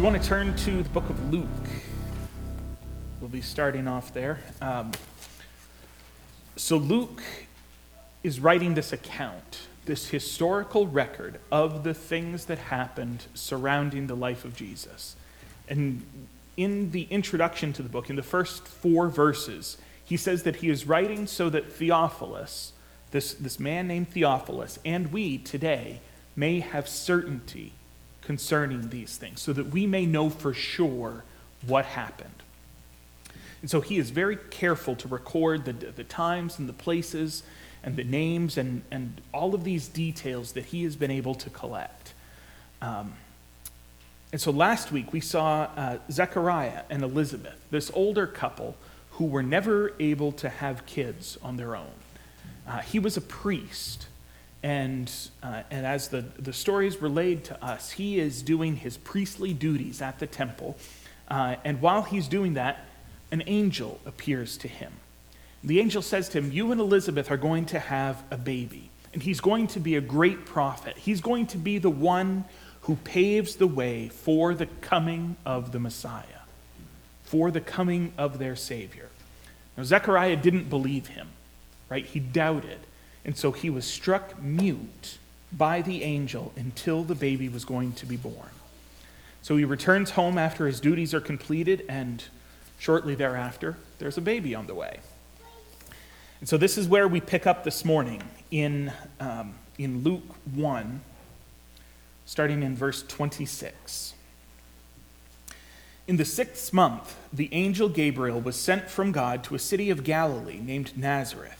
you want to turn to the book of Luke, we'll be starting off there. Um, so, Luke is writing this account, this historical record of the things that happened surrounding the life of Jesus. And in the introduction to the book, in the first four verses, he says that he is writing so that Theophilus, this, this man named Theophilus, and we today may have certainty concerning these things, so that we may know for sure what happened. And so he is very careful to record the, the times and the places and the names and, and all of these details that he has been able to collect. Um, and so last week we saw uh, Zechariah and Elizabeth, this older couple who were never able to have kids on their own. Uh, he was a priest, and, uh, and as the, the story is relayed to us, he is doing his priestly duties at the temple. Uh, and while he's doing that, an angel appears to him. The angel says to him, You and Elizabeth are going to have a baby, and he's going to be a great prophet. He's going to be the one who paves the way for the coming of the Messiah, for the coming of their Savior. Now, Zechariah didn't believe him, right? He doubted. And so he was struck mute by the angel until the baby was going to be born. So he returns home after his duties are completed, and shortly thereafter, there's a baby on the way. And so this is where we pick up this morning in, um, in Luke 1, starting in verse 26. In the sixth month, the angel Gabriel was sent from God to a city of Galilee named Nazareth,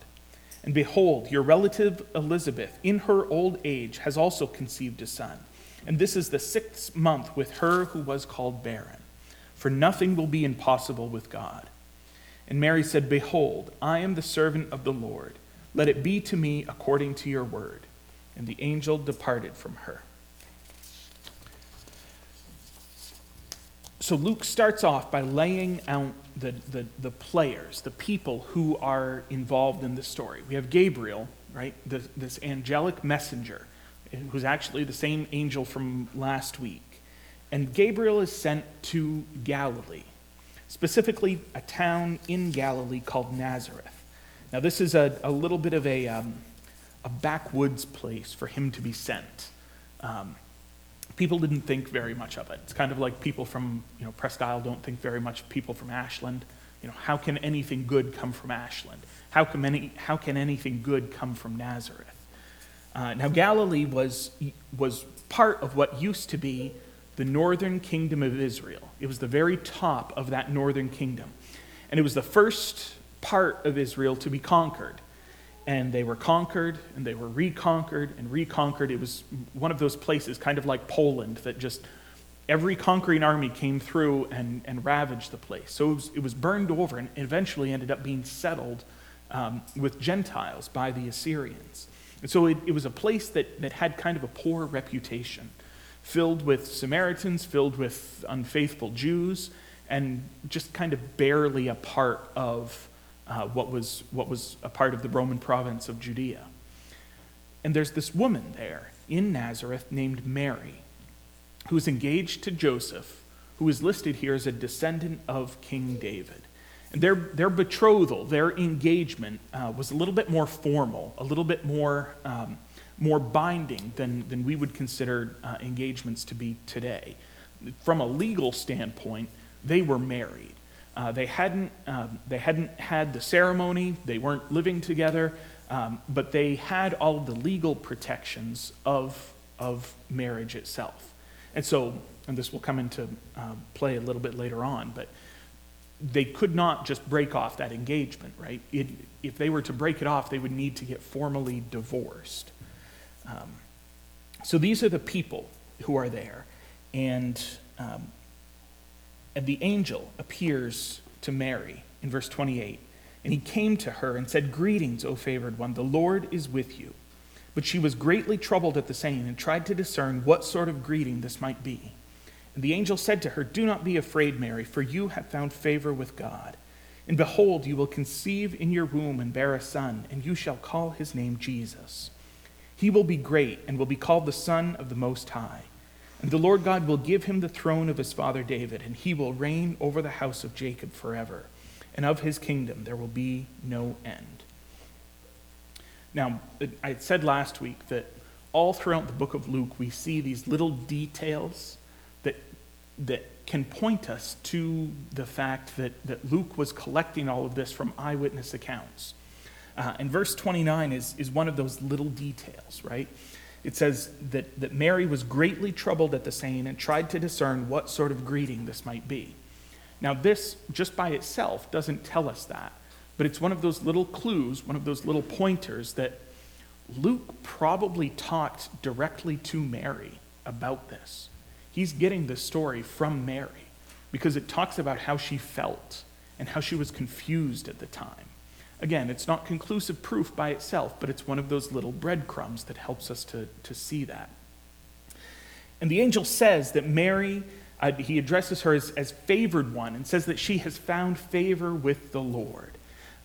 And behold, your relative Elizabeth, in her old age, has also conceived a son. And this is the sixth month with her who was called barren. For nothing will be impossible with God. And Mary said, Behold, I am the servant of the Lord. Let it be to me according to your word. And the angel departed from her. So Luke starts off by laying out the, the, the players, the people who are involved in the story. We have Gabriel, right? This, this angelic messenger, who's actually the same angel from last week. And Gabriel is sent to Galilee, specifically a town in Galilee called Nazareth. Now, this is a, a little bit of a, um, a backwoods place for him to be sent. Um, people didn't think very much of it. It's kind of like people from you know, Presque Isle don't think very much of people from Ashland. You know, how can anything good come from Ashland? How can, any, how can anything good come from Nazareth? Uh, now, Galilee was, was part of what used to be the northern kingdom of Israel. It was the very top of that northern kingdom. And it was the first part of Israel to be conquered. And they were conquered and they were reconquered and reconquered. It was one of those places, kind of like Poland, that just every conquering army came through and, and ravaged the place. So it was, it was burned over and eventually ended up being settled um, with Gentiles by the Assyrians. And so it, it was a place that, that had kind of a poor reputation, filled with Samaritans, filled with unfaithful Jews, and just kind of barely a part of uh, what, was, what was a part of the Roman province of Judea. And there's this woman there in Nazareth named Mary, who is engaged to Joseph, who is listed here as a descendant of King David. And their, their betrothal, their engagement, uh, was a little bit more formal, a little bit more, um, more binding than, than we would consider uh, engagements to be today. from a legal standpoint, they were married. Uh, they, hadn't, um, they hadn't had the ceremony, they weren't living together, um, but they had all of the legal protections of, of marriage itself. And so, and this will come into uh, play a little bit later on, but they could not just break off that engagement, right? It, if they were to break it off, they would need to get formally divorced. Um, so these are the people who are there. And, um, and the angel appears to Mary in verse 28. And he came to her and said, Greetings, O favored one, the Lord is with you. But she was greatly troubled at the saying and tried to discern what sort of greeting this might be. And the angel said to her, Do not be afraid, Mary, for you have found favor with God. And behold, you will conceive in your womb and bear a son, and you shall call his name Jesus. He will be great and will be called the Son of the Most High. And the Lord God will give him the throne of his father David, and he will reign over the house of Jacob forever. And of his kingdom there will be no end. Now, I said last week that all throughout the book of Luke, we see these little details that, that can point us to the fact that, that Luke was collecting all of this from eyewitness accounts. Uh, and verse 29 is, is one of those little details, right? It says that, that Mary was greatly troubled at the saying and tried to discern what sort of greeting this might be. Now, this just by itself doesn't tell us that, but it's one of those little clues, one of those little pointers that Luke probably talked directly to Mary about this. He's getting the story from Mary because it talks about how she felt and how she was confused at the time. Again, it's not conclusive proof by itself, but it's one of those little breadcrumbs that helps us to, to see that. And the angel says that Mary, uh, he addresses her as, as favored one and says that she has found favor with the Lord.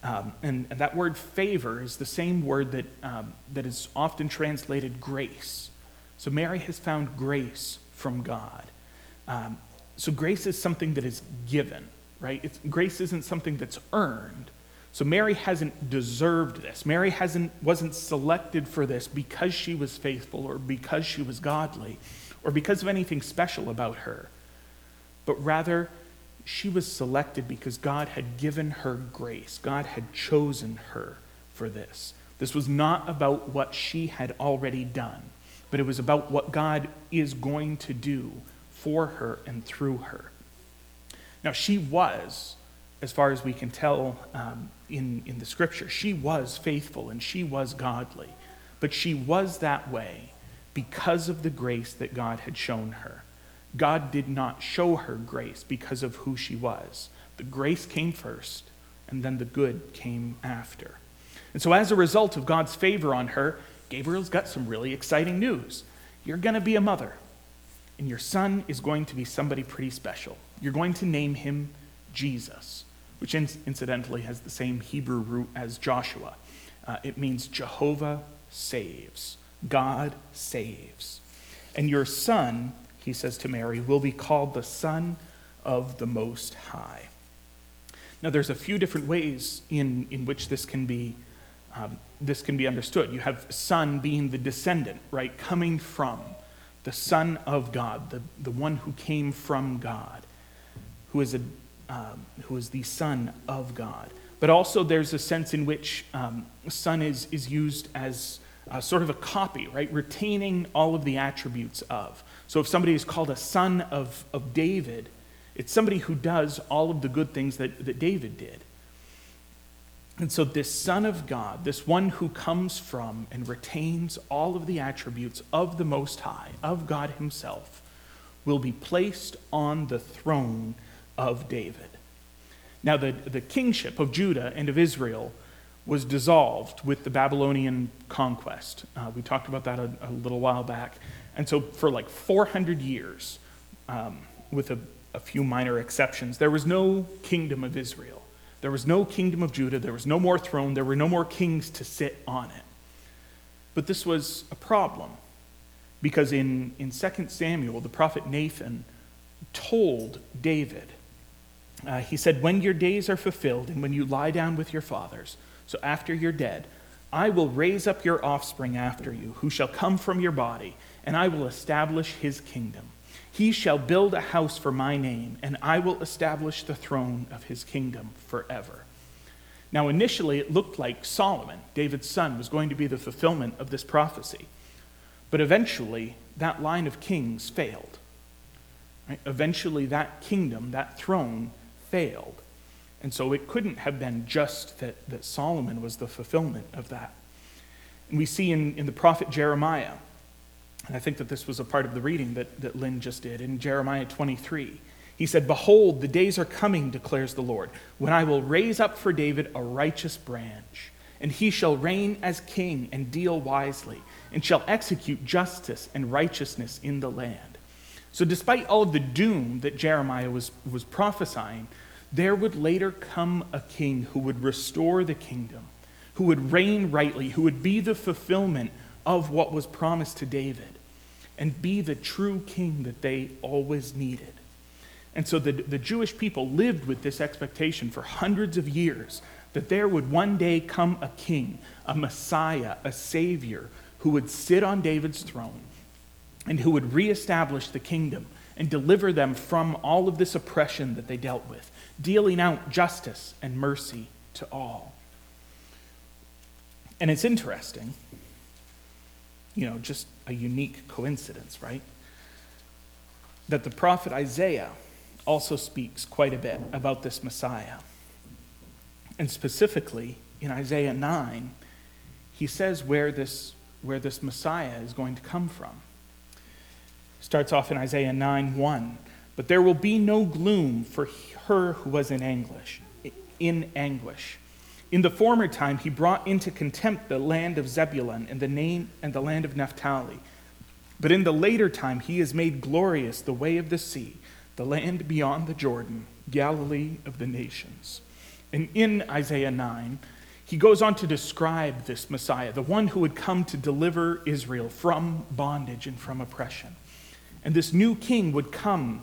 Um, and, and, that word favor is the same word that, um, that is often translated grace. So Mary has found grace from God. Um, so grace is something that is given, right? It's, grace isn't something that's earned, so Mary hasn't deserved this. Mary hasn't, wasn't selected for this because she was faithful or because she was godly or because of anything special about her. But rather, she was selected because God had given her grace. God had chosen her for this. This was not about what she had already done, but it was about what God is going to do for her and through her. Now, she was, as far as we can tell, um, in, in the scripture. She was faithful and she was godly, but she was that way because of the grace that God had shown her. God did not show her grace because of who she was. The grace came first, and then the good came after. And so, as a result of God's favor on her, Gabriel's got some really exciting news. You're going to be a mother, and your son is going to be somebody pretty special. You're going to name him Jesus which incidentally has the same Hebrew root as Joshua. Uh, it means Jehovah saves, God saves. And your son, he says to Mary, will be called the Son of the Most High. Now, there's a few different ways in, in which this can be um, this can be understood. You have son being the descendant, right, coming from the Son of God, the, the one who came from God, who is a um, who is the Son of God. But also, there's a sense in which um, Son is, is used as sort of a copy, right? Retaining all of the attributes of. So, if somebody is called a son of, of David, it's somebody who does all of the good things that, that David did. And so, this Son of God, this one who comes from and retains all of the attributes of the Most High, of God Himself, will be placed on the throne of David. Now, the, the kingship of Judah and of Israel was dissolved with the Babylonian conquest. Uh, we talked about that a, a, little while back. And so, for like 400 years, um, with a, a few minor exceptions, there was no kingdom of Israel. There was no kingdom of Judah. There was no more throne. There were no more kings to sit on it. But this was a problem because in, in 2 Samuel, the prophet Nathan told David uh, he said, When your days are fulfilled and when you lie down with your fathers, so after you're dead, I will raise up your offspring after you, who shall come from your body, and I will establish his kingdom. He shall build a house for my name, and I will establish the throne of his kingdom forever. Now, initially, it looked like Solomon, David's son, was going to be the fulfillment of this prophecy. But eventually, that line of kings failed. Right? Eventually, that kingdom, that throne, failed. And so it couldn't have been just that, that Solomon was the fulfillment of that. And we see in, in the prophet Jeremiah, and I think that this was a part of the reading that, that Lynn just did in Jeremiah 23. He said, Behold, the days are coming, declares the Lord, when I will raise up for David a righteous branch, and he shall reign as king and deal wisely, and shall execute justice and righteousness in the land. So, despite all of the doom that Jeremiah was, was prophesying, there would later come a king who would restore the kingdom, who would reign rightly, who would be the fulfillment of what was promised to David and be the true king that they always needed. And so the, the Jewish people lived with this expectation for hundreds of years that there would one day come a king, a Messiah, a Savior, who would sit on David's throne and who would reestablish the kingdom and deliver them from all of this oppression that they dealt with, dealing out justice and mercy to all. And it's interesting you know, just a unique coincidence, right? That the prophet Isaiah also speaks quite a bit about this Messiah. And specifically, in Isaiah 9, he says where this, where this Messiah is going to come from. Starts off in Isaiah 9 1. But there will be no gloom for her who was in anguish, in anguish. In the former time, he brought into contempt the land of Zebulun and the name and the land of Naphtali. But in the later time, he has made glorious the way of the sea, the land beyond the Jordan, Galilee of the nations. And in Isaiah 9, he goes on to describe this Messiah, the one who would come to deliver Israel from bondage and from oppression. And this new king would come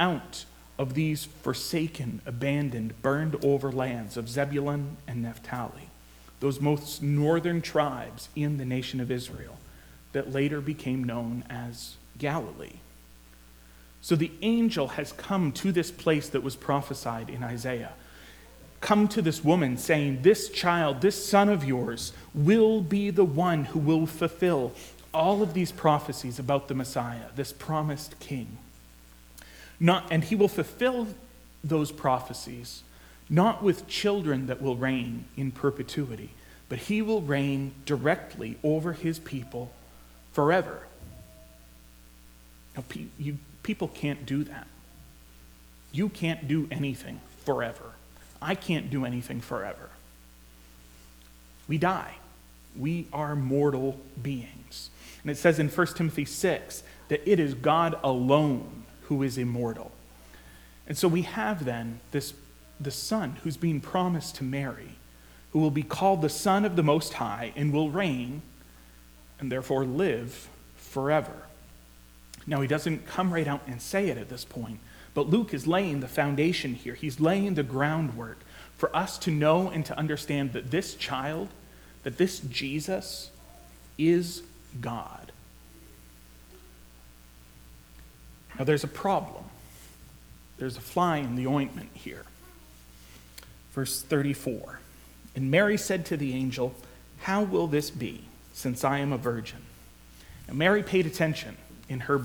out of these forsaken, abandoned, burned over lands of Zebulun and Naphtali, those most northern tribes in the nation of Israel that later became known as Galilee. So the angel has come to this place that was prophesied in Isaiah. Come to this woman saying, This child, this son of yours, will be the one who will fulfill all of these prophecies about the Messiah, this promised king. Not, and he will fulfill those prophecies, not with children that will reign in perpetuity, but he will reign directly over his people forever. Now, pe- you, people can't do that. You can't do anything forever. I can't do anything forever. We die. We are mortal beings. And it says in 1 Timothy 6 that it is God alone who is immortal. And so we have then this the son who's being promised to Mary, who will be called the Son of the Most High and will reign and therefore live forever. Now, he doesn't come right out and say it at this point, but Luke is laying the foundation here. He's laying the groundwork for us to know and to understand that this child, that this Jesus, is God. Now, there's a problem. There's a fly in the ointment here. Verse 34 And Mary said to the angel, How will this be, since I am a virgin? Now, Mary paid attention in her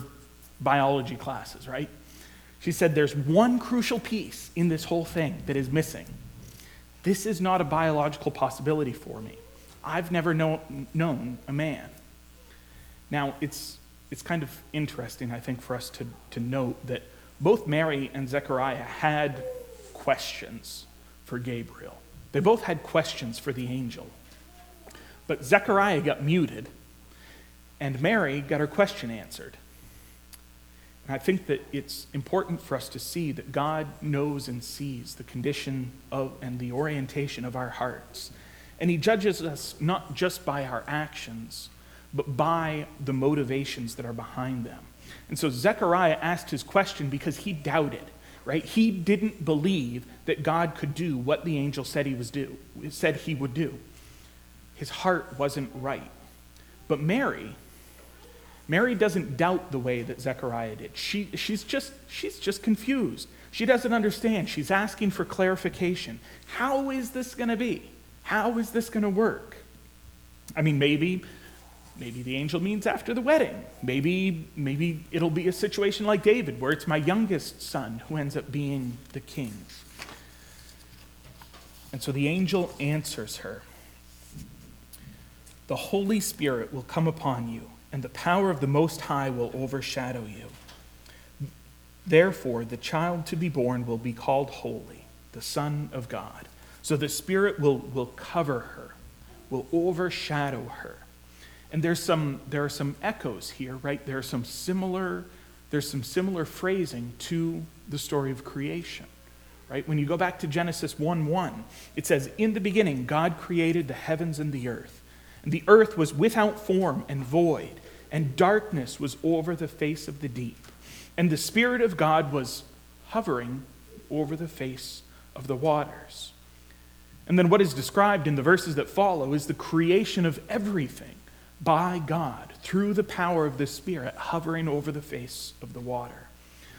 biology classes, right? She said, There's one crucial piece in this whole thing that is missing. This is not a biological possibility for me. I've never know, known a man. Now, it's it's kind of interesting, I think, for us to, to note that both Mary and Zechariah had questions for Gabriel. They both had questions for the angel. But Zechariah got muted, and Mary got her question answered. And I think that it's important for us to see that God knows and sees the condition of and the orientation of our hearts. And He judges us not just by our actions, but by the motivations that are behind them. And so Zechariah asked his question because he doubted, right? He didn't believe that God could do what the angel said he was do, said he would do. His heart wasn't right. But Mary, Mary doesn't doubt the way that Zechariah did. She, she's, just, she's just confused. She doesn't understand. She's asking for clarification. How is this going to be? How is this going to work? I mean, maybe maybe the angel means after the wedding. Maybe maybe it'll be a situation like David where it's my youngest son who ends up being the king. And so the angel answers her. The Holy Spirit will come upon you, and the power of the Most High will overshadow you. Therefore, the child to be born will be called Holy, the Son of God. So the Spirit will, will cover her, will overshadow her. And there's some, there are some echoes here, right? There are some similar, there's some similar phrasing to the story of creation. Right? When you go back to Genesis 1 1, it says, In the beginning, God created the heavens and the earth. And the earth was without form and void, and darkness was over the face of the deep. And the Spirit of God was hovering over the face of the waters. And then what is described in the verses that follow is the creation of everything by God through the power of the Spirit hovering over the face of the water.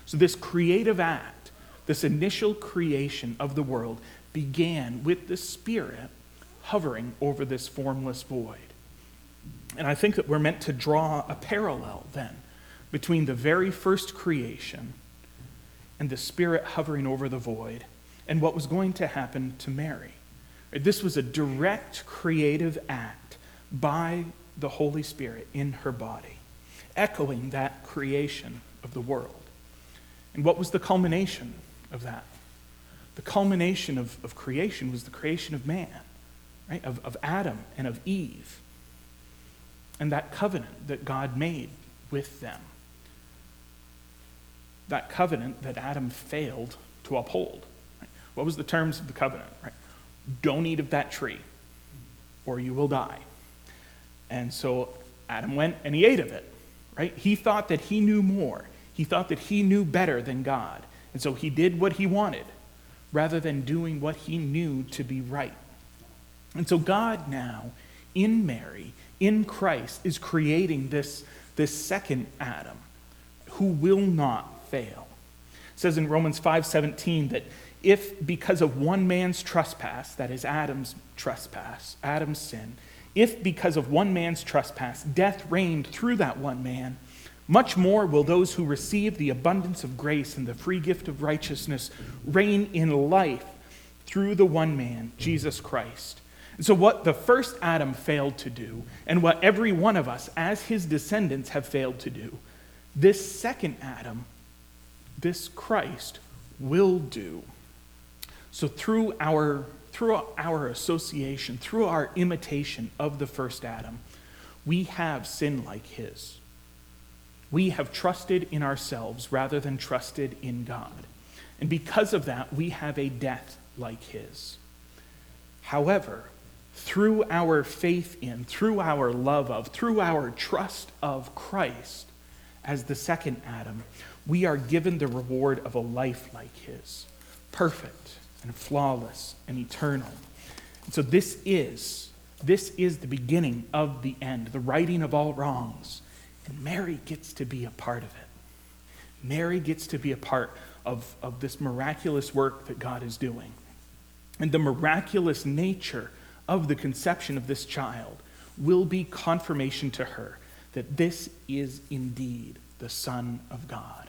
So, this creative act, this initial creation of the world, began with the Spirit hovering over this formless void. And I think that we're meant to draw a parallel then between the very first creation and the Spirit hovering over the void and what was going to happen to Mary. This was a direct creative act by the Holy Spirit in her body, echoing that creation of the world. And what was the culmination of that? The culmination of, of creation was the creation of man, right? Of, of Adam and of Eve. And that covenant that God made with them. That covenant that Adam failed to uphold. Right? What was the terms of the covenant? Right? Don't eat of that tree, or you will die. And so Adam went and he ate of it, right? He thought that he knew more. He thought that he knew better than God. And so he did what he wanted rather than doing what he knew to be right. And so God now, in Mary, in Christ, is creating this, this second Adam who will not fail. It says in Romans 5:17 that if because of one man's trespass, that is Adam's trespass, Adam's sin, if because of one man's trespass death reigned through that one man, much more will those who receive the abundance of grace and the free gift of righteousness reign in life through the one man, Jesus Christ. And so, what the first Adam failed to do, and what every one of us as his descendants have failed to do, this second Adam, this Christ, will do. So, through our through our association, through our imitation of the first Adam, we have sin like his. We have trusted in ourselves rather than trusted in God. And because of that, we have a death like his. However, through our faith in, through our love of, through our trust of Christ as the second Adam, we are given the reward of a life like his perfect and flawless and eternal. And so this is this is the beginning of the end, the righting of all wrongs. And Mary gets to be a part of it. Mary gets to be a part of, of this miraculous work that God is doing. And the miraculous nature of the conception of this child will be confirmation to her that this is indeed the Son of God.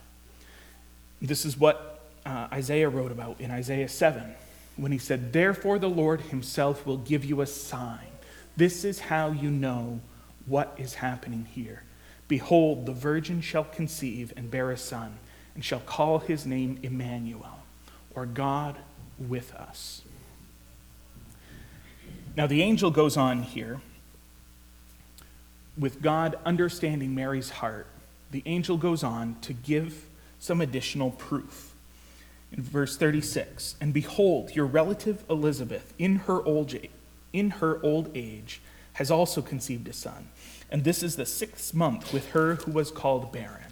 This is what uh, Isaiah wrote about in Isaiah 7 when he said, Therefore the Lord himself will give you a sign. This is how you know what is happening here. Behold, the virgin shall conceive and bear a son, and shall call his name Emmanuel, or God with us. Now, the angel goes on here with God understanding Mary's heart. The angel goes on to give some additional proof in verse 36 and behold your relative elizabeth in her old age, in her old age has also conceived a son and this is the sixth month with her who was called barren.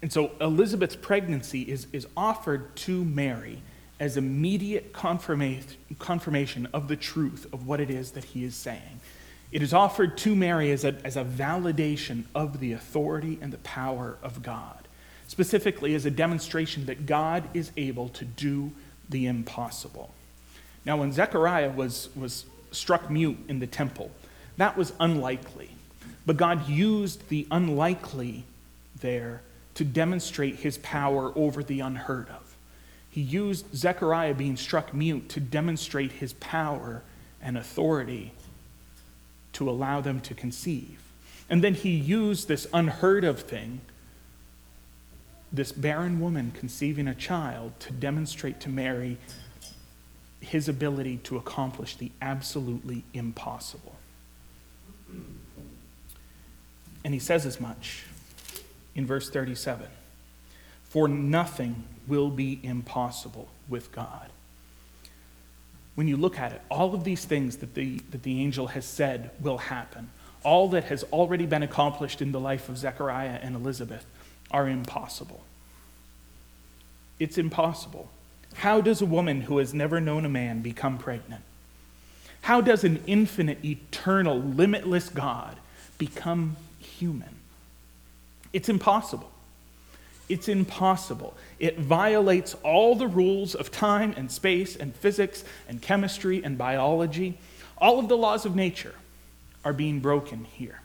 And so elizabeth's pregnancy is, is offered to mary as immediate confirmation, of the truth of what it is that he is saying. It is offered to Mary as a, as a validation of the authority and the power of God, specifically as a demonstration that God is able to do the impossible. Now, when Zechariah was, was struck mute in the temple, that was unlikely. But God used the unlikely there to demonstrate his power over the unheard of. He used Zechariah being struck mute to demonstrate his power and authority to allow them to conceive. And then he used this unheard of thing, this barren woman conceiving a child, to demonstrate to Mary his ability to accomplish the absolutely impossible. And he says as much in verse 37 For nothing will be impossible with God. When you look at it, all of these things that the, that the angel has said will happen, all that has already been accomplished in the life of Zechariah and Elizabeth, are impossible. It's impossible. How does a woman who has never known a man become pregnant? How does an infinite, eternal, limitless God become human? It's impossible. It's impossible. It violates all the rules of time and space and physics and chemistry and biology. All of the laws of nature are being broken here.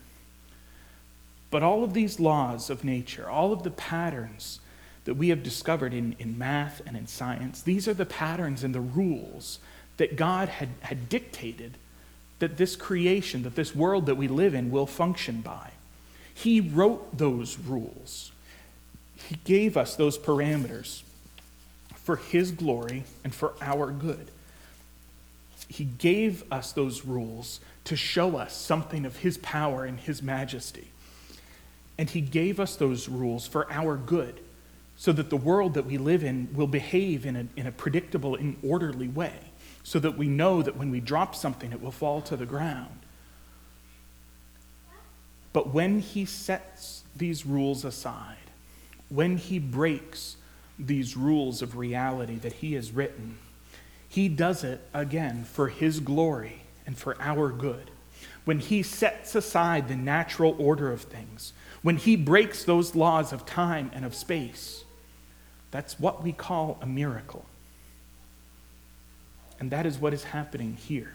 But all of these laws of nature, all of the patterns that we have discovered in, in math and in science, these are the patterns and the rules that God had, had dictated that this creation, that this world that we live in will function by. He wrote those rules. He gave us those parameters for His glory and for our good. He gave us those rules to show us something of His power and His majesty. And He gave us those rules for our good, so that the world that we live in will behave in a, in a predictable and orderly way, so that we know that when we drop something, it will fall to the ground. But when he sets these rules aside, when he breaks these rules of reality that he has written, he does it again for his glory and for our good. When he sets aside the natural order of things, when he breaks those laws of time and of space, that's what we call a miracle. And that is what is happening here.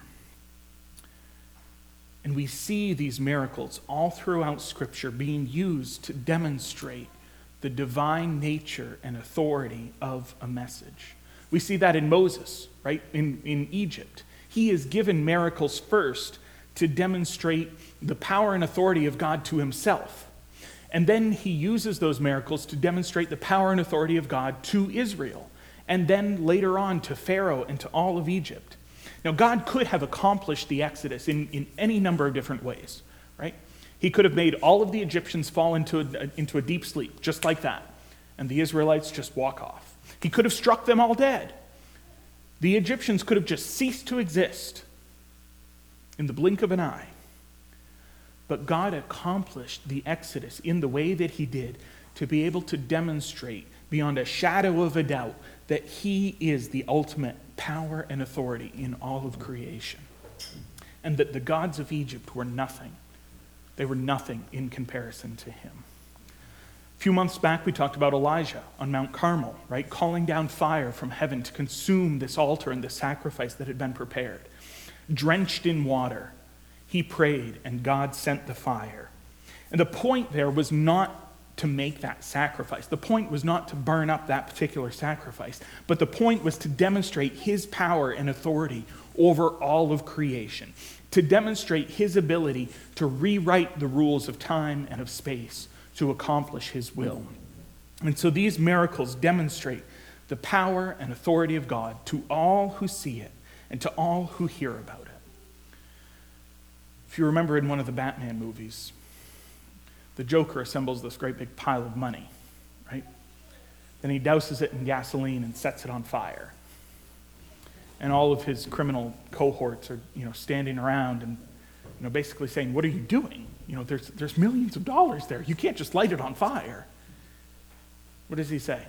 And we see these miracles all throughout Scripture being used to demonstrate the divine nature and authority of a message. We see that in Moses, right? In, in Egypt. He is given miracles first to demonstrate the power and authority of God to himself. And then he uses those miracles to demonstrate the power and authority of God to Israel. And then later on to Pharaoh and to all of Egypt. Now, God could have accomplished the Exodus in, in any number of different ways, right? He could have made all of the Egyptians fall into a, into a deep sleep, just like that, and the Israelites just walk off. He could have struck them all dead. The Egyptians could have just ceased to exist in the blink of an eye. But God accomplished the Exodus in the way that He did to be able to demonstrate beyond a shadow of a doubt that He is the ultimate power and authority in all of creation. And that the gods of Egypt were nothing. They were nothing in comparison to him. A few months back, we talked about Elijah on Mount Carmel, right? Calling down fire from heaven to consume this altar and the sacrifice that had been prepared. Drenched in water, he prayed, and God sent the fire. And the point there was not to make that sacrifice. The point was not to burn up that particular sacrifice, but the point was to demonstrate his power and authority over all of creation, to demonstrate his ability to rewrite the rules of time and of space to accomplish his will. And so these miracles demonstrate the power and authority of God to all who see it and to all who hear about it. If you remember in one of the Batman movies, the Joker assembles this great big pile of money, right? Then he douses it in gasoline and sets it on fire. And all of his criminal cohorts are, you know, standing around and, you know, basically saying, What are you doing? You know, there's, there's millions of dollars there. You can't just light it on fire. What does he say?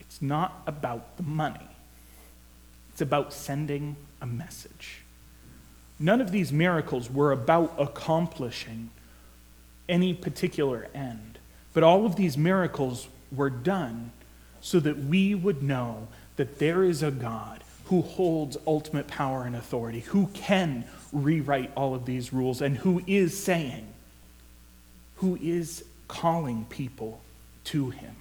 It's not about the money, it's about sending a message. None of these miracles were about accomplishing any particular end, but all of these miracles were done so that we would know that there is a God who holds ultimate power and authority, who can rewrite all of these rules, and who is saying, who is calling people to him.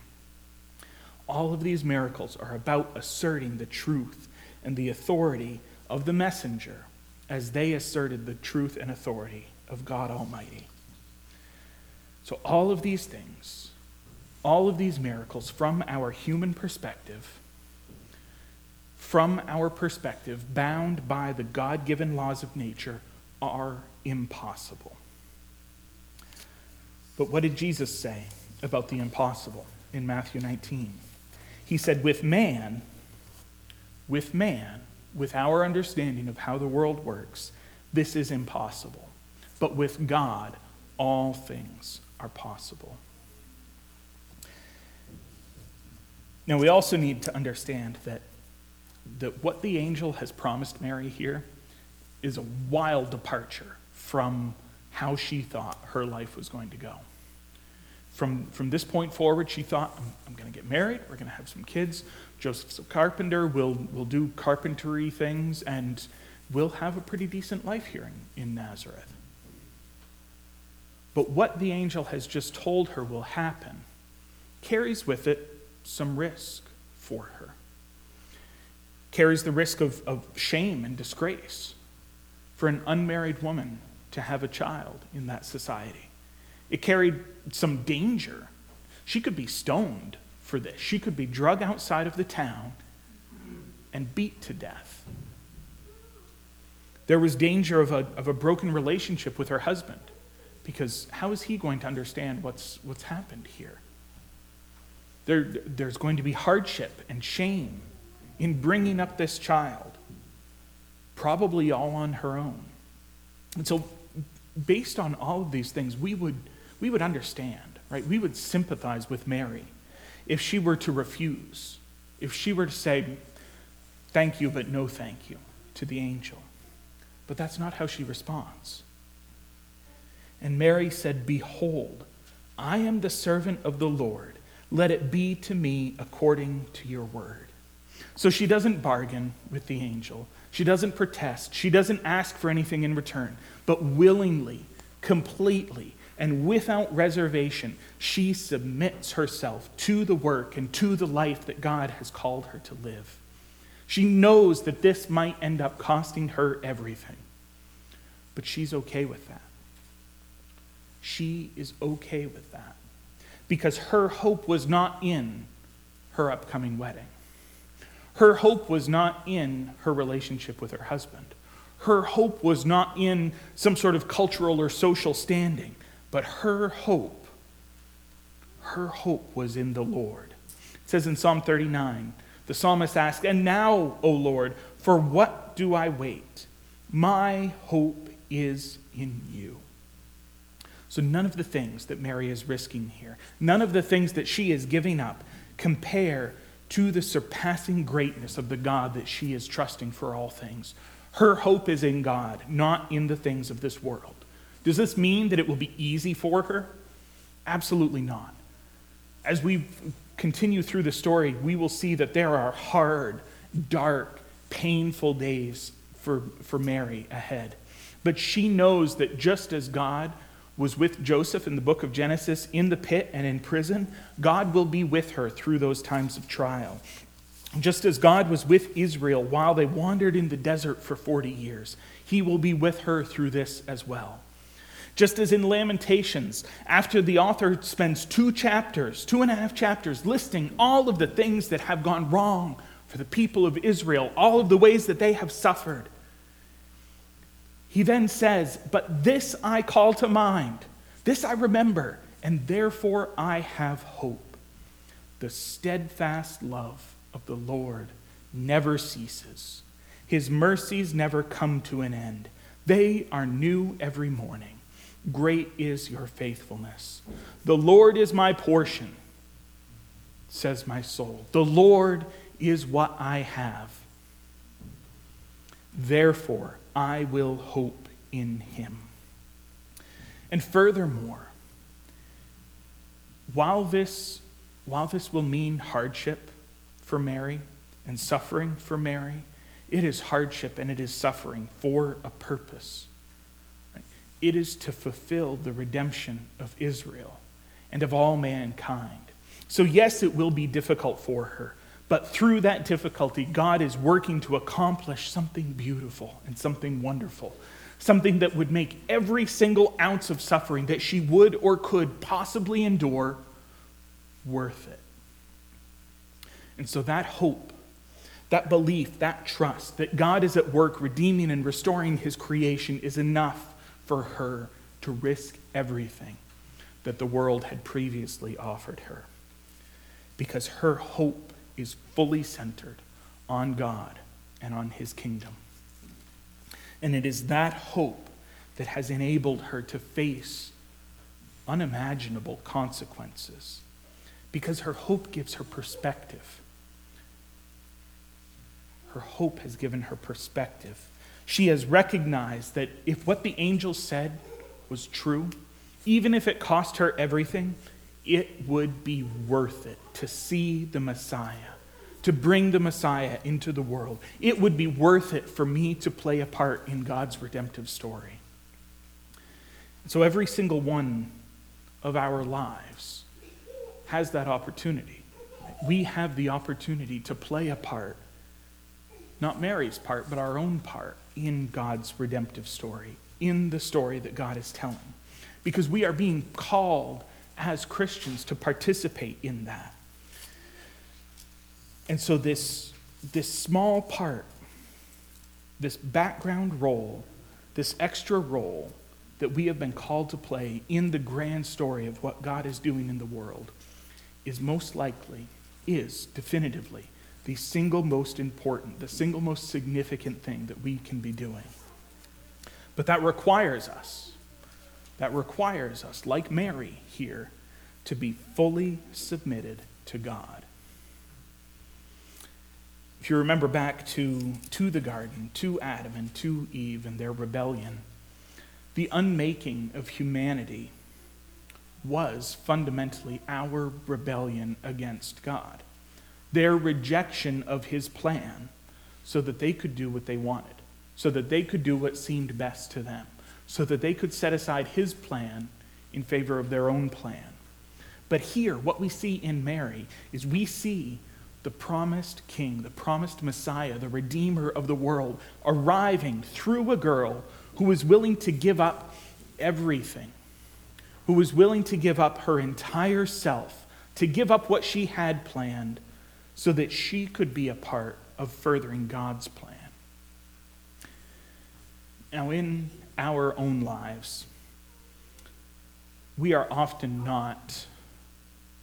All of these miracles are about asserting the truth and the authority of the messenger as they asserted the truth and authority of God Almighty. So, all of these things, all of these miracles from our human perspective, from our perspective, bound by the God given laws of nature, are impossible. But what did Jesus say about the impossible in Matthew 19? He said, With man, with man, with our understanding of how the world works, this is impossible. But with God, all things are possible. Now, we also need to understand that, that what the angel has promised Mary here is a wild departure from how she thought her life was going to go. From, from this point forward, she thought, I'm, I'm going to get married, we're going to have some kids. Joseph's a carpenter, we'll, we'll do carpentry things, and we'll have a pretty decent life here in, in Nazareth. But what the angel has just told her will happen carries with it some risk for her. Carries the risk of, of shame and disgrace for an unmarried woman to have a child in that society. It carried some danger. She could be stoned for this, she could be drug outside of the town and beat to death. There was danger of a, of a broken relationship with her husband because how is he going to understand what's, what's happened here? There, there's going to be hardship and shame in bringing up this child, probably all on her own. And so, based on all of these things, we would, we would understand, right? We would sympathize with Mary if she were to refuse, if she were to say, thank you, but no thank you to the angel. But that's not how she responds. And Mary said, Behold, I am the servant of the Lord. Let it be to me according to your word. So she doesn't bargain with the angel. She doesn't protest. She doesn't ask for anything in return, but willingly, completely, and without reservation, she submits herself to the work and to the life that God has called her to live. She knows that this might end up costing her everything, but she's okay with that. She is okay with that because her hope was not in her upcoming wedding. Her hope was not in her relationship with her husband. Her hope was not in some sort of cultural or social standing. But her hope, her hope was in the Lord. It says in Psalm 39, the psalmist asks, And now, O Lord, for what do I wait? My hope is in you. So, none of the things that Mary is risking here, none of the things that she is giving up, compare to the surpassing greatness of the God that she is trusting for all things. Her hope is in God, not in the things of this world. Does this mean that it will be easy for her? Absolutely not. As we continue through the story, we will see that there are hard, dark, painful days for, for Mary ahead. But she knows that just as God was with Joseph in the book of Genesis in the pit and in prison, God will be with her through those times of trial. Just as God was with Israel while they wandered in the desert for 40 years, he will be with her through this as well. Just as in Lamentations, after the author spends two chapters, two and a half chapters, listing all of the things that have gone wrong for the people of Israel, all of the ways that they have suffered, he then says, But this I call to mind, this I remember, and therefore I have hope. The steadfast love of the Lord never ceases, His mercies never come to an end. They are new every morning. Great is your faithfulness. The Lord is my portion, says my soul. The Lord is what I have. Therefore, I will hope in him. And furthermore, while this, while this will mean hardship for Mary and suffering for Mary, it is hardship and it is suffering for a purpose. It is to fulfill the redemption of Israel and of all mankind. So, yes, it will be difficult for her, but through that difficulty, God is working to accomplish something beautiful and something wonderful, something that would make every single ounce of suffering that she would or could possibly endure worth it. And so, that hope, that belief, that trust that God is at work redeeming and restoring his creation is enough for her to risk everything that the world had previously offered her. Because her hope is fully centered on God and on his kingdom. And it is that hope that has enabled her to face unimaginable consequences because her hope gives her perspective. Her hope has given her perspective. She has recognized that if what the angel said was true, even if it cost her everything, it would be worth it to see the Messiah, to bring the Messiah into the world. It would be worth it for me to play a part in God's redemptive story. So every single one of our lives has that opportunity. We have the opportunity to play a part, not Mary's part, but our own part in God's redemptive story, in the story that God is telling. Because we are being called as Christians to participate in that. And so, this, this small part, this background role, this extra role that we have been called to play in the grand story of what God is doing in the world is most likely, is definitively, the single most important, the single most significant thing that we can be doing. But that requires us, that requires us, like Mary here, to be fully submitted to God. If you remember back to, to the garden, to Adam and to Eve and their rebellion, the unmaking of humanity was fundamentally our rebellion against God, their rejection of his plan so that they could do what they wanted, so that they could do what seemed best to them, so that they could set aside his plan in favor of their own plan. But here, what we see in Mary is we see the promised king, the promised Messiah, the Redeemer of the world, arriving through a girl who was willing to give up everything who was willing to give up her entire self, to give up what she had planned, so that she could be a part of furthering God's plan. Now, in our own lives, we are often not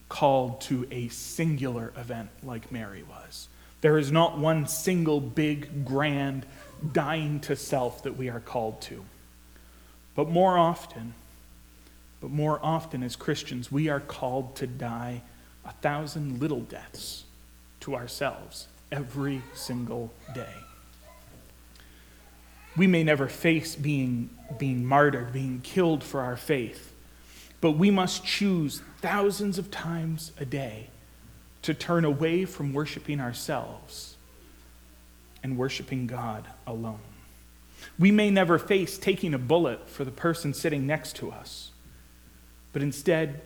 called to a singular event like Mary was. There is not one single big, grand, dying to self that we are called to. But more often, but more often, as Christians, we are called to die a thousand little deaths to ourselves every single day. We may never face being, being martyred, being killed for our faith, but we must choose thousands of times a day to turn away from worshiping ourselves and worshiping God alone. We may never face taking a bullet for the person sitting next to us but instead,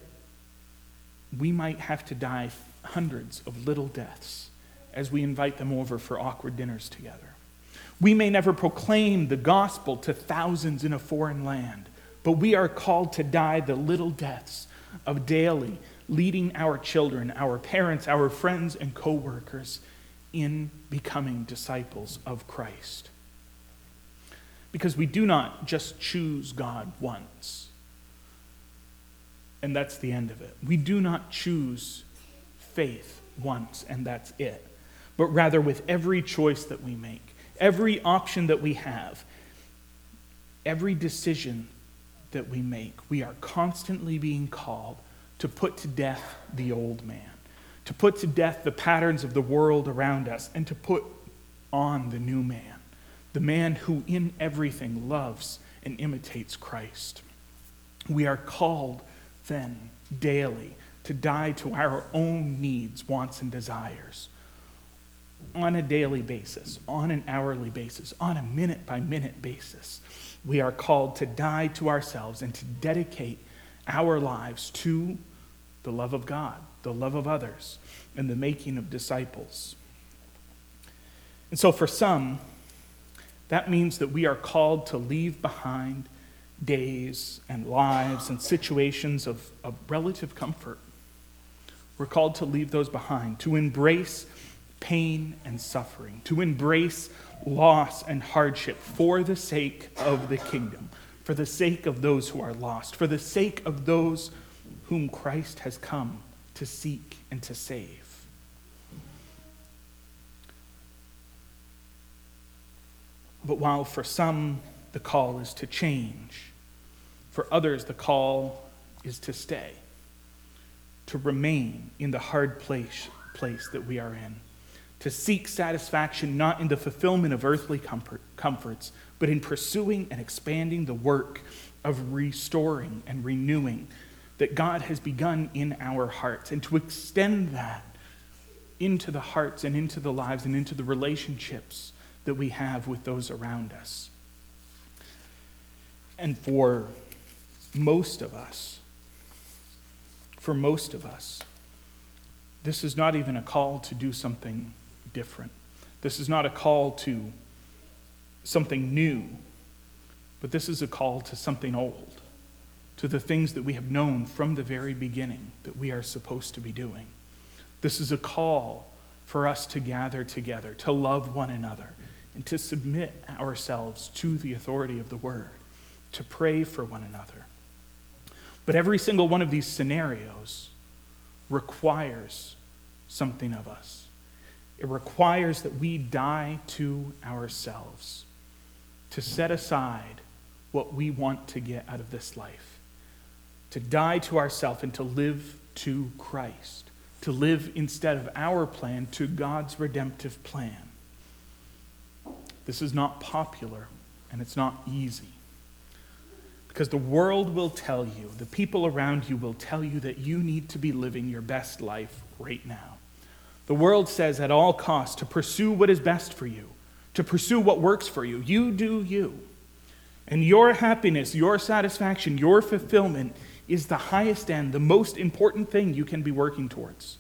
we might have to die hundreds of little deaths as we invite them over for awkward dinners together. We may never proclaim the gospel to thousands in a foreign land, but we are called to die the little deaths of daily leading our children, our parents, our friends, and co workers in becoming disciples of Christ. Because we do not just choose God once and that's the end of it. We do not choose faith once, and that's it. But rather, with every choice that we make, every option that we have, every decision that we make, we are constantly being called to put to death the old man, to put to death the patterns of the world around us, and to put on the new man, the man who in everything loves and imitates Christ. We are called then daily to die to our own needs, wants, and desires on a daily basis, on an hourly basis, on a minute by minute basis. We are called to die to ourselves and to dedicate our lives to the love of God, the love of others, and the making of disciples. And so, for some, that means that we are called to leave behind days and lives and situations of, of relative comfort. We're called to leave those behind, to embrace pain and suffering, to embrace loss and hardship for the sake of the kingdom, for the sake of those who are lost, for the sake of those whom Christ has come to seek and to save. But while for some the call is to change, for others the call is to stay, to remain in the hard place, place that we are in, to seek satisfaction not in the fulfillment of earthly comfort, comforts, but in pursuing and expanding the work of restoring and renewing that God has begun in our hearts, and to extend that into the hearts and into the lives and into the relationships that we have with those around us. And for most of us, for most of us, this is not even a call to do something different. This is not a call to something new, but this is a call to something old, to the things that we have known from the very beginning that we are supposed to be doing. This is a call for us to gather together, to love one another, and to submit ourselves to the authority of the word, to pray for one another. But every single one of these scenarios requires something of us. It requires that we die to ourselves, to set aside what we want to get out of this life, to die to ourselves and to live to Christ, to live instead of our plan to God's redemptive plan. This is not popular and it's not easy. Because the world will tell you, the people around you will tell you that you need to be living your best life right now. The world says at all costs to pursue what is best for you, to pursue what works for you. You do you. And your happiness, your satisfaction, your fulfillment is the highest end, the most important thing you can be working towards.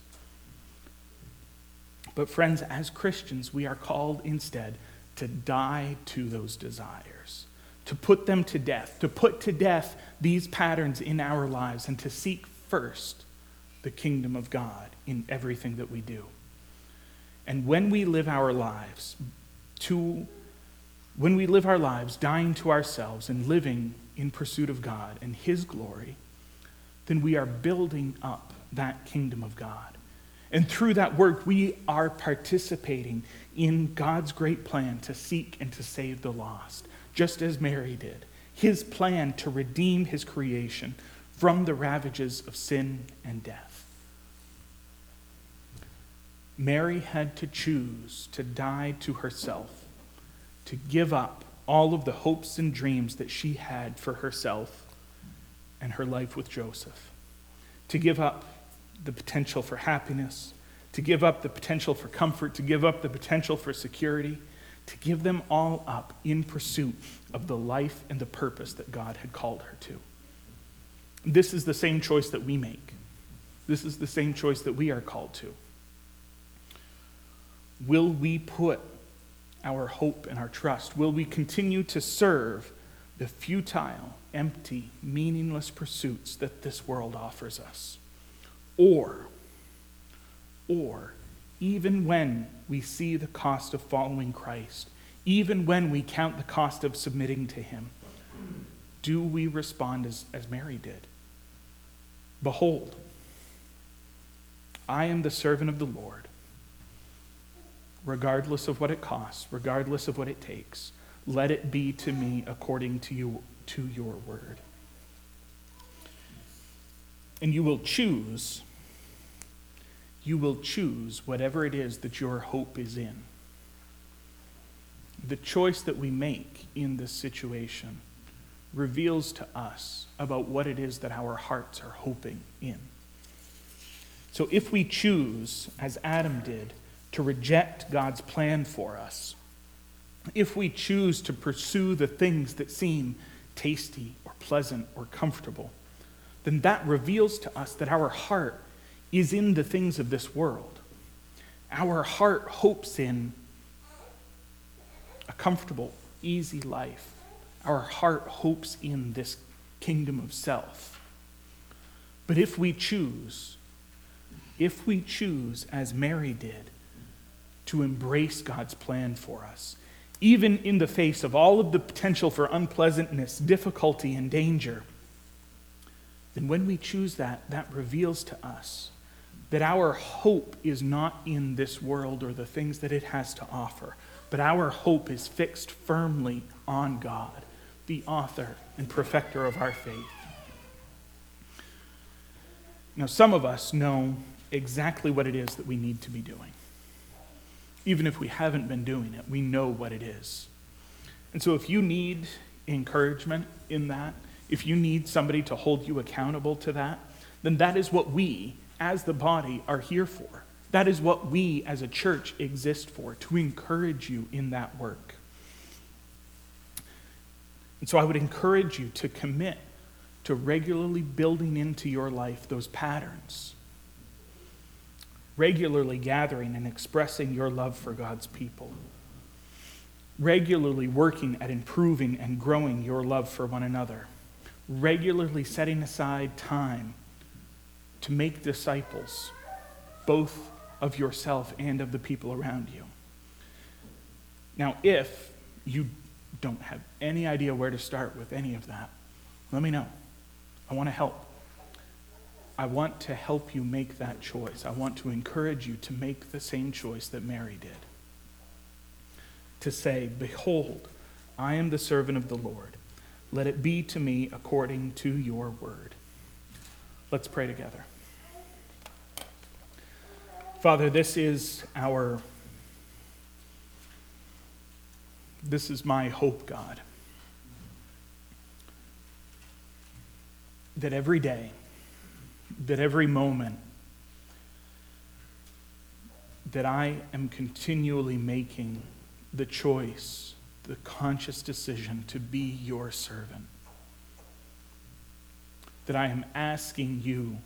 But, friends, as Christians, we are called instead to die to those desires, to put them to death, to put to death these patterns in our lives, and to seek first the kingdom of God in everything that we do. And when we live our lives to when we live our lives dying to ourselves and living in pursuit of God and his glory, then we are building up that kingdom of God. And through that work, we are participating in God's great plan to seek and to save the lost, just as Mary did. His plan to redeem his creation from the ravages of sin and death. Mary had to choose to die to herself, to give up all of the hopes and dreams that she had for herself and her life with Joseph, to give up the potential for happiness, to give up the potential for comfort, to give up the potential for security, to give them all up in pursuit of the life and the purpose that God had called her to. This is the same choice that we make. This is the same choice that we are called to. Will we put our hope and our trust? Will we continue to serve the futile, empty, meaningless pursuits that this world offers us? Or or even when we see the cost of following Christ, even when we count the cost of submitting to Him, do we respond as, as Mary did? Behold, I am the servant of the Lord. Regardless of what it costs, regardless of what it takes, let it be to me according to, you, to your word. And you will choose you will choose whatever it is that your hope is in. the choice that we make in this situation reveals to us about what it is that our hearts are hoping in. So if we choose, as Adam did, to reject God's plan for us, if we choose to pursue the things that seem tasty or pleasant or comfortable, then that reveals to us that our heart is in the things of this world. Our heart hopes in a comfortable, easy life. Our heart hopes in this kingdom of self. But if we choose, if we choose, as Mary did, to embrace God's plan for us, even in the face of all of the potential for unpleasantness, difficulty, and danger, then when we choose that, that reveals to us that our hope is not in this world or the things that it has to offer, but our hope is fixed firmly on God, the author and perfecter of our faith. Now, some of us know exactly what it is that we need to be doing. Even if we haven't been doing it, we know what it is. And so, if you need encouragement in that, if you need somebody to hold you accountable to that, then that is what we, as the body, are here for. That is what we as a church exist for, to encourage you in that work. And so I would encourage you to commit to regularly building into your life those patterns, regularly gathering and expressing your love for God's people, regularly working at improving and growing your love for one another, regularly setting aside time to make disciples, both of yourself and of the people around you. Now, if you don't have any idea where to start with any of that, let me know. I want to help. I want to help you make that choice. I want to encourage you to make the same choice that Mary did. To say, Behold, I am the servant of the Lord. Let it be to me according to your word. Let's pray together. Father, this is our this is my hope, God. That every day, that every moment, that I am continually making the choice, the conscious decision to be your servant. That I am asking you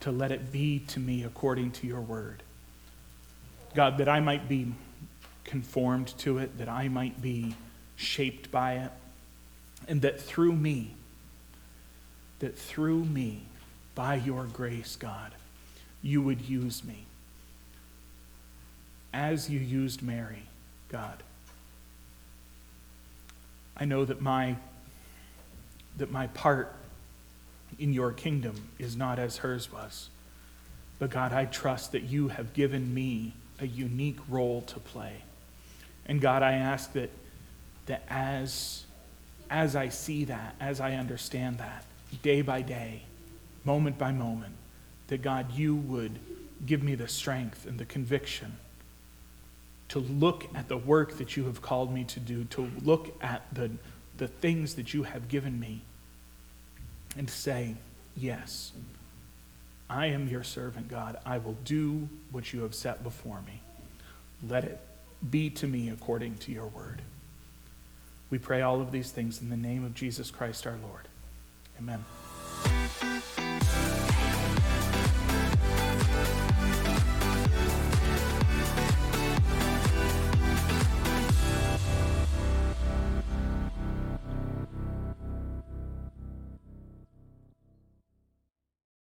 to let it be to me according to your word. God, that I might be conformed to it, that I might be shaped by it, and that through me, that through me, by your grace, God, you would use me as you used Mary, God. I know that my that my part in your kingdom is not as hers was. But God, I trust that you have given me a unique role to play. And God, I ask that, that as, as I see that, as I understand that, day by day, moment by moment, that God, you would give me the strength and the conviction to look at the work that you have called me to do, to look at the, the things that you have given me, and say, Yes, I am your servant, God. I will do what you have set before me. Let it be to me according to your word. We pray all of these things in the name of Jesus Christ our Lord. Amen.